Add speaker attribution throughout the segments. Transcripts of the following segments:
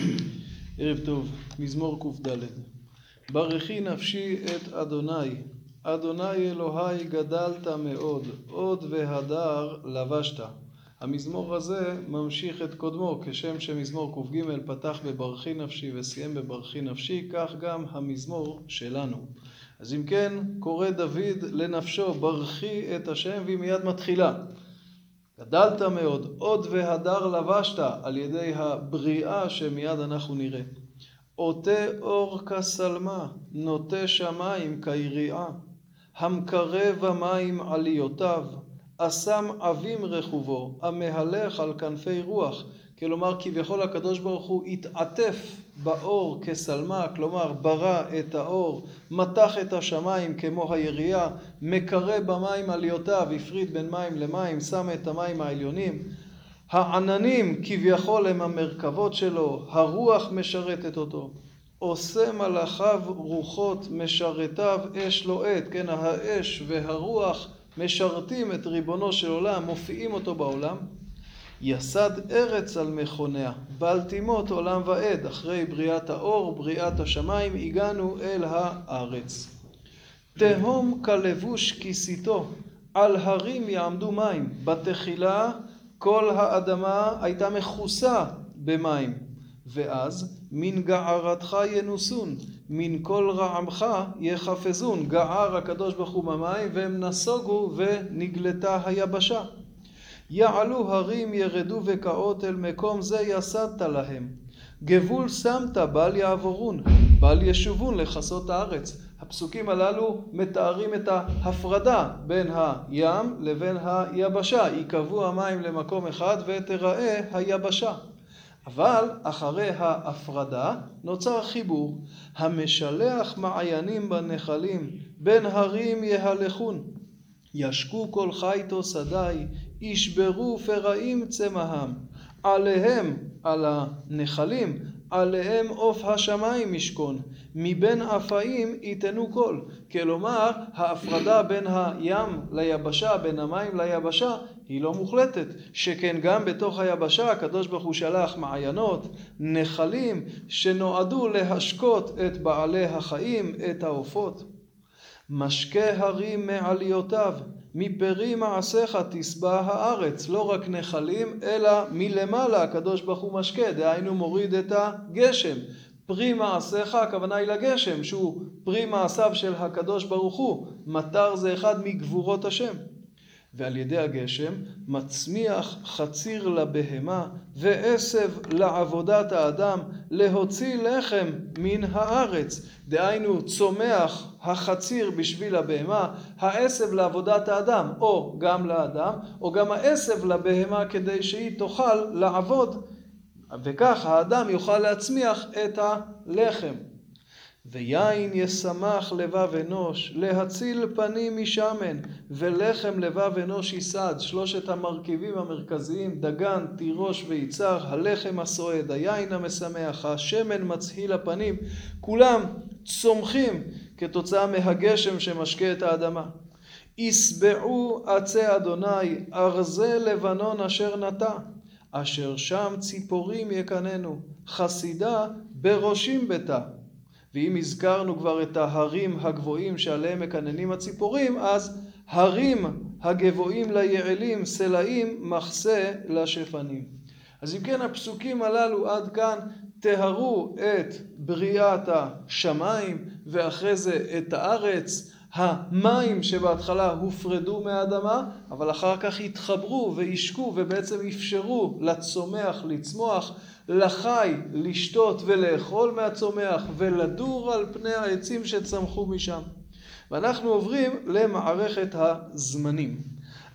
Speaker 1: ערב טוב, מזמור קד. ברכי נפשי את אדוני, אדוני אלוהי גדלת מאוד, עוד והדר לבשת. המזמור הזה ממשיך את קודמו, כשם שמזמור קג פתח בברכי נפשי וסיים בברכי נפשי, כך גם המזמור שלנו. אז אם כן, קורא דוד לנפשו, ברכי את השם, והיא מיד מתחילה. גדלת מאוד, עוד והדר לבשת על ידי הבריאה שמיד אנחנו נראה. עוטה אור כשלמה, נוטה שמיים כיריעה, המקרב המים עליותיו, אסם עבים רכובו, המהלך על כנפי רוח. כלומר, כביכול הקדוש ברוך הוא התעטף באור כשלמה, כלומר, ברא את האור, מתח את השמיים כמו היריעה, מקרא במים עליותיו, הפריד בין מים למים, שם את המים העליונים. העננים כביכול הם המרכבות שלו, הרוח משרתת אותו. עושה מלאכיו רוחות, משרתיו אש לוהט, כן, האש והרוח משרתים את ריבונו של עולם, מופיעים אותו בעולם. יסד ארץ על מכוניה, בל תימות עולם ועד, אחרי בריאת האור, בריאת השמיים, הגענו אל הארץ. תהום כלבוש כיסיתו, על הרים יעמדו מים. בתחילה כל האדמה הייתה מכוסה במים, ואז מן גערתך ינוסון, מן כל רעמך יחפזון. גער הקדוש ברוך הוא במים, והם נסוגו ונגלתה היבשה. יעלו הרים ירדו וקעות אל מקום זה יסדת להם. גבול שמת בל יעבורון, בל ישובון לכסות הארץ. הפסוקים הללו מתארים את ההפרדה בין הים לבין היבשה. ייקבעו המים למקום אחד ותראה היבשה. אבל אחרי ההפרדה נוצר חיבור. המשלח מעיינים בנחלים, בין הרים יהלכון. ישקו כל חיתו שדי, ישברו פרעים צמאם. עליהם, על הנחלים, עליהם עוף השמיים ישכון, מבין אפאים ייתנו קול. כלומר, ההפרדה בין הים ליבשה, בין המים ליבשה, היא לא מוחלטת. שכן גם בתוך היבשה הקדוש ברוך הוא שלח מעיינות, נחלים, שנועדו להשקות את בעלי החיים, את העופות. משקה הרים מעליותיו, מפרי מעשיך תשבע הארץ, לא רק נחלים, אלא מלמעלה הקדוש ברוך הוא משקה, דהיינו מוריד את הגשם. פרי מעשיך, הכוונה היא לגשם, שהוא פרי מעשיו של הקדוש ברוך הוא. מטר זה אחד מגבורות השם. ועל ידי הגשם מצמיח חציר לבהמה ועשב לעבודת האדם להוציא לחם מן הארץ. דהיינו צומח החציר בשביל הבהמה, העשב לעבודת האדם, או גם לאדם, או גם העשב לבהמה כדי שהיא תוכל לעבוד, וכך האדם יוכל להצמיח את הלחם. ויין ישמח לבב אנוש, להציל פנים משמן, ולחם לבב אנוש ייסד. שלושת המרכיבים המרכזיים, דגן, תירוש ויצהר, הלחם הסועד, היין המשמח, השמן מצהיל הפנים, כולם צומחים כתוצאה מהגשם שמשקה את האדמה. ישבעו עצי אדוני, ארזי לבנון אשר נטע, אשר שם ציפורים יקננו, חסידה בראשים ביתה. ואם הזכרנו כבר את ההרים הגבוהים שעליהם מקננים הציפורים, אז הרים הגבוהים ליעלים, סלעים, מחסה לשפנים. אז אם כן, הפסוקים הללו עד כאן תיארו את בריאת השמיים, ואחרי זה את הארץ, המים שבהתחלה הופרדו מהאדמה, אבל אחר כך התחברו והשקו ובעצם אפשרו לצומח לצמוח, לחי לשתות ולאכול מהצומח ולדור על פני העצים שצמחו משם. ואנחנו עוברים למערכת הזמנים.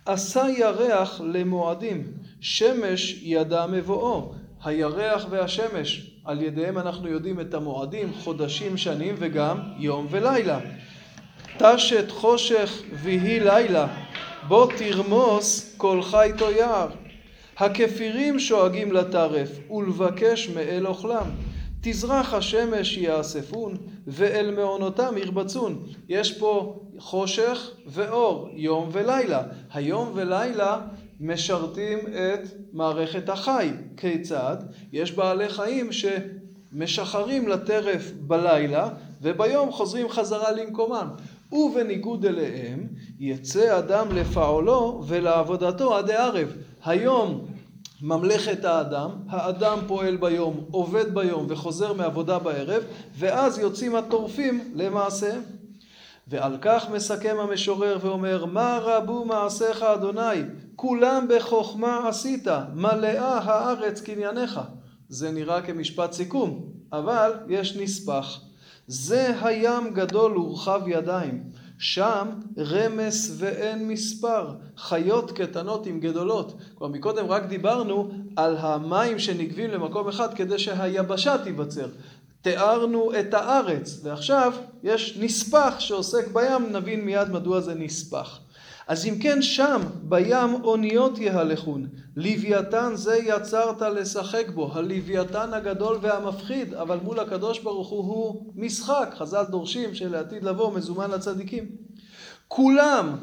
Speaker 1: עשה ירח למועדים, שמש ידע מבואו. הירח והשמש, על ידיהם אנחנו יודעים את המועדים, חודשים, שנים וגם יום ולילה. תשת חושך ויהי לילה, בוא תרמוס כל חי תויר. הכפירים שואגים לטרף, ולבקש מאל אוכלם. תזרח השמש יאספון, ואל מעונותם ירבצון. יש פה חושך ואור, יום ולילה. היום ולילה משרתים את מערכת החי. כיצד? יש בעלי חיים שמשחרים לטרף בלילה וביום חוזרים חזרה למקומם. ובניגוד אליהם יצא אדם לפעולו ולעבודתו עד הערב. היום ממלכת האדם, האדם פועל ביום, עובד ביום וחוזר מעבודה בערב, ואז יוצאים הטורפים למעשה. ועל כך מסכם המשורר ואומר, מה רבו מעשיך אדוני, כולם בחוכמה עשית, מלאה הארץ קנייניך. זה נראה כמשפט סיכום, אבל יש נספח. זה הים גדול ורחב ידיים, שם רמס ואין מספר, חיות קטנות עם גדולות. כבר מקודם רק דיברנו על המים שנגבים למקום אחד כדי שהיבשה תיווצר. תיארנו את הארץ, ועכשיו יש נספח שעוסק בים, נבין מיד מדוע זה נספח. אז אם כן שם בים אוניות יהלכון, לוויתן זה יצרת לשחק בו, הלוויתן הגדול והמפחיד, אבל מול הקדוש ברוך הוא הוא משחק, חז"ל דורשים שלעתיד לבוא מזומן לצדיקים. כולם,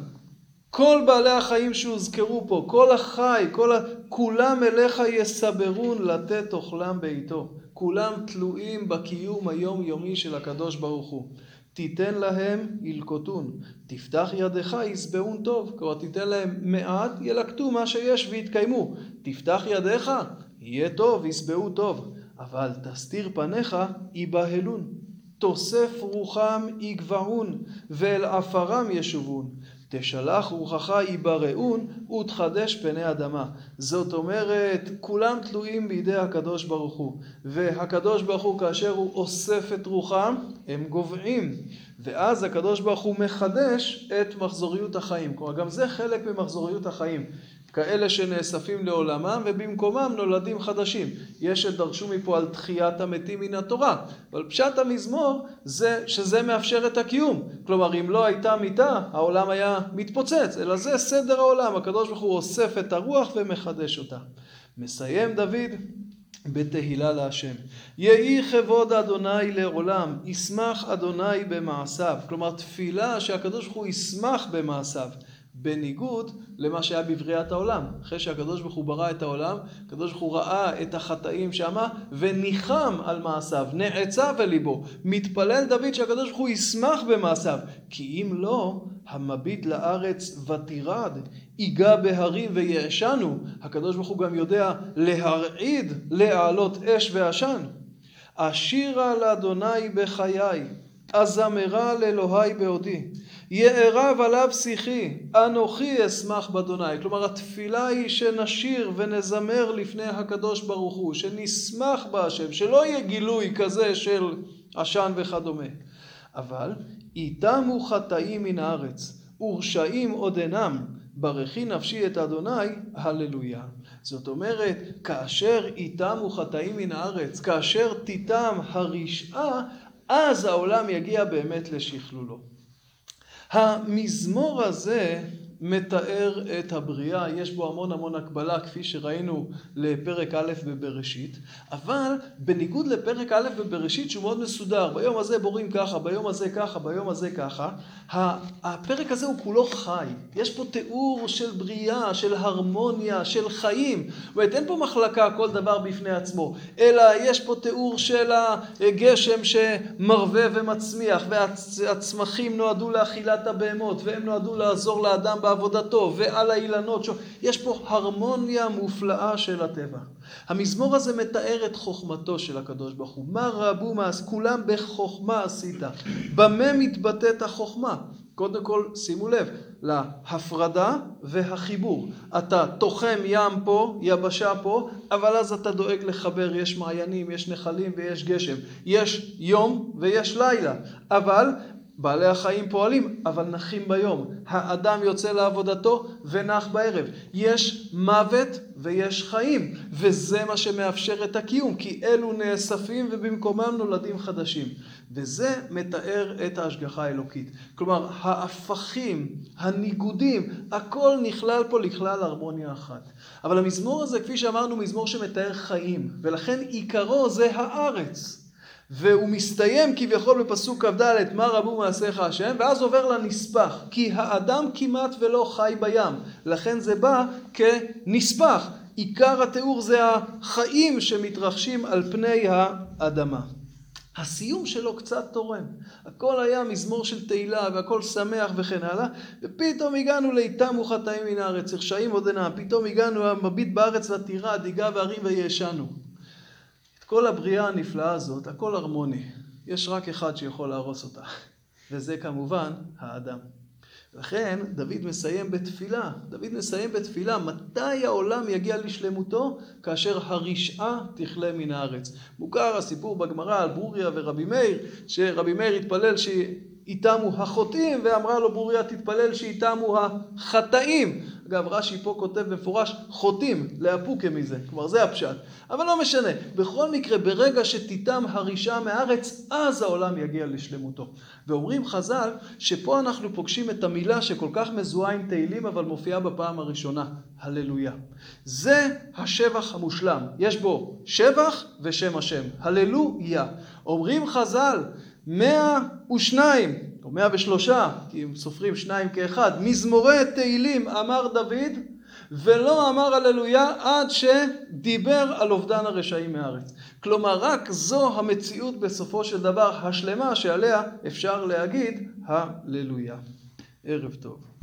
Speaker 1: כל בעלי החיים שהוזכרו פה, כל החי, כל ה... כולם אליך יסברון לתת אוכלם בעיתו. כולם תלויים בקיום היומיומי של הקדוש ברוך הוא. תיתן להם ילקוטון, תפתח ידך ישבעון טוב, כלומר תיתן להם מעט, ילקטו מה שיש ויתקיימו. תפתח ידיך, יהיה טוב, ישבעו טוב, אבל תסתיר פניך, ייבהלון. תוסף רוחם יגבעון, ואל עפרם ישובון. תשלח רוחך ייבראון ותחדש פני אדמה. זאת אומרת, כולם תלויים בידי הקדוש ברוך הוא. והקדוש ברוך הוא, כאשר הוא אוסף את רוחם, הם גוועים. ואז הקדוש ברוך הוא מחדש את מחזוריות החיים. כלומר, גם זה חלק ממחזוריות החיים. כאלה שנאספים לעולמם ובמקומם נולדים חדשים. יש שדרשו מפה על תחיית המתים מן התורה, אבל פשט המזמור זה שזה מאפשר את הקיום. כלומר, אם לא הייתה מיתה, העולם היה מתפוצץ, אלא זה סדר העולם, הקדוש ברוך הוא אוסף את הרוח ומחדש אותה. מסיים דוד בתהילה להשם. יהי כבוד אדוני לעולם, ישמח אדוני במעשיו. כלומר, תפילה שהקדוש ברוך הוא ישמח במעשיו. בניגוד למה שהיה בבריאת העולם. אחרי שהקדוש ברוך הוא ברא את העולם, הקדוש ברוך הוא ראה את החטאים שמה וניחם על מעשיו, נעצה בליבו. מתפלל דוד שהקדוש ברוך הוא ישמח במעשיו, כי אם לא, המביט לארץ ותירד, ייגע בהרים ויעשנו. הקדוש ברוך הוא גם יודע להרעיד, להעלות אש ועשן. אשירה לאדוני בחיי, אזמרה לאלוהי בעודי. יערב עליו שיחי, אנוכי אשמח באדוני. כלומר, התפילה היא שנשיר ונזמר לפני הקדוש ברוך הוא, שנשמח בהשם, שלא יהיה גילוי כזה של עשן וכדומה. אבל איתמו חטאים מן הארץ, ורשעים עוד אינם, ברכי נפשי את אדוני, הללויה. זאת אומרת, כאשר איתמו חטאים מן הארץ, כאשר תיתם הרשעה, אז העולם יגיע באמת לשכלולו. המזמור הזה מתאר את הבריאה, יש בו המון המון הקבלה כפי שראינו לפרק א' בבראשית, אבל בניגוד לפרק א' בבראשית שהוא מאוד מסודר, ביום הזה בורים ככה, ביום הזה ככה, ביום הזה ככה, הפרק הזה הוא כולו חי, יש פה תיאור של בריאה, של הרמוניה, של חיים, זאת אומרת אין פה מחלקה כל דבר בפני עצמו, אלא יש פה תיאור של הגשם שמרווה ומצמיח, והצמחים נועדו לאכילת הבהמות, והם נועדו לעזור לאדם בעבודתו ועל האילנות, יש פה הרמוניה מופלאה של הטבע. המזמור הזה מתאר את חוכמתו של הקדוש ברוך הוא. מה רבו מעש, כולם בחוכמה עשית. במה מתבטאת החוכמה? קודם כל, שימו לב, להפרדה והחיבור. אתה תוחם ים פה, יבשה פה, אבל אז אתה דואג לחבר, יש מעיינים, יש נחלים ויש גשם. יש יום ויש לילה, אבל בעלי החיים פועלים, אבל נחים ביום. האדם יוצא לעבודתו ונח בערב. יש מוות ויש חיים, וזה מה שמאפשר את הקיום, כי אלו נאספים ובמקומם נולדים חדשים. וזה מתאר את ההשגחה האלוקית. כלומר, ההפכים, הניגודים, הכל נכלל פה לכלל הרמוניה אחת. אבל המזמור הזה, כפי שאמרנו, מזמור שמתאר חיים, ולכן עיקרו זה הארץ. והוא מסתיים כביכול בפסוק כ"ד, מה רבו מעשיך השם, ואז עובר לנספח, כי האדם כמעט ולא חי בים, לכן זה בא כנספח. עיקר התיאור זה החיים שמתרחשים על פני האדמה. הסיום שלו קצת תורם. הכל היה מזמור של תהילה והכל שמח וכן הלאה, ופתאום הגענו לאיתם וחטאים מן הארץ, רשעים עוד אינם, פתאום הגענו המביט בארץ לתירה, דיגה והרים וישנו. כל הבריאה הנפלאה הזאת, הכל הרמוני. יש רק אחד שיכול להרוס אותה, וזה כמובן האדם. לכן דוד מסיים בתפילה, דוד מסיים בתפילה, מתי העולם יגיע לשלמותו? כאשר הרשעה תכלה מן הארץ. מוכר הסיפור בגמרא על ברוריה ורבי מאיר, שרבי מאיר התפלל שאיתמו החוטאים, ואמרה לו ברוריה תתפלל שאיתמו החטאים. אגב, רש"י פה כותב במפורש חוטאים, לאפוקה מזה, כלומר זה הפשט. אבל לא משנה, בכל מקרה, ברגע שתיתם הרשעה מהארץ, אז העולם יגיע לשלמותו. ואומרים חז"ל, שפה אנחנו פוגשים את המילה שכל כך מזוהה עם תהילים, אבל מופיעה בפעם הראשונה, הללויה. זה השבח המושלם. יש בו שבח ושם השם, הללויה. אומרים חז"ל, מאה ושניים, או מאה ושלושה, כי הם סופרים שניים כאחד, מזמורי תהילים אמר דוד, ולא אמר הללויה עד שדיבר על אובדן הרשעים מהארץ. כלומר, רק זו המציאות בסופו של דבר השלמה שעליה אפשר להגיד הללויה. ערב טוב.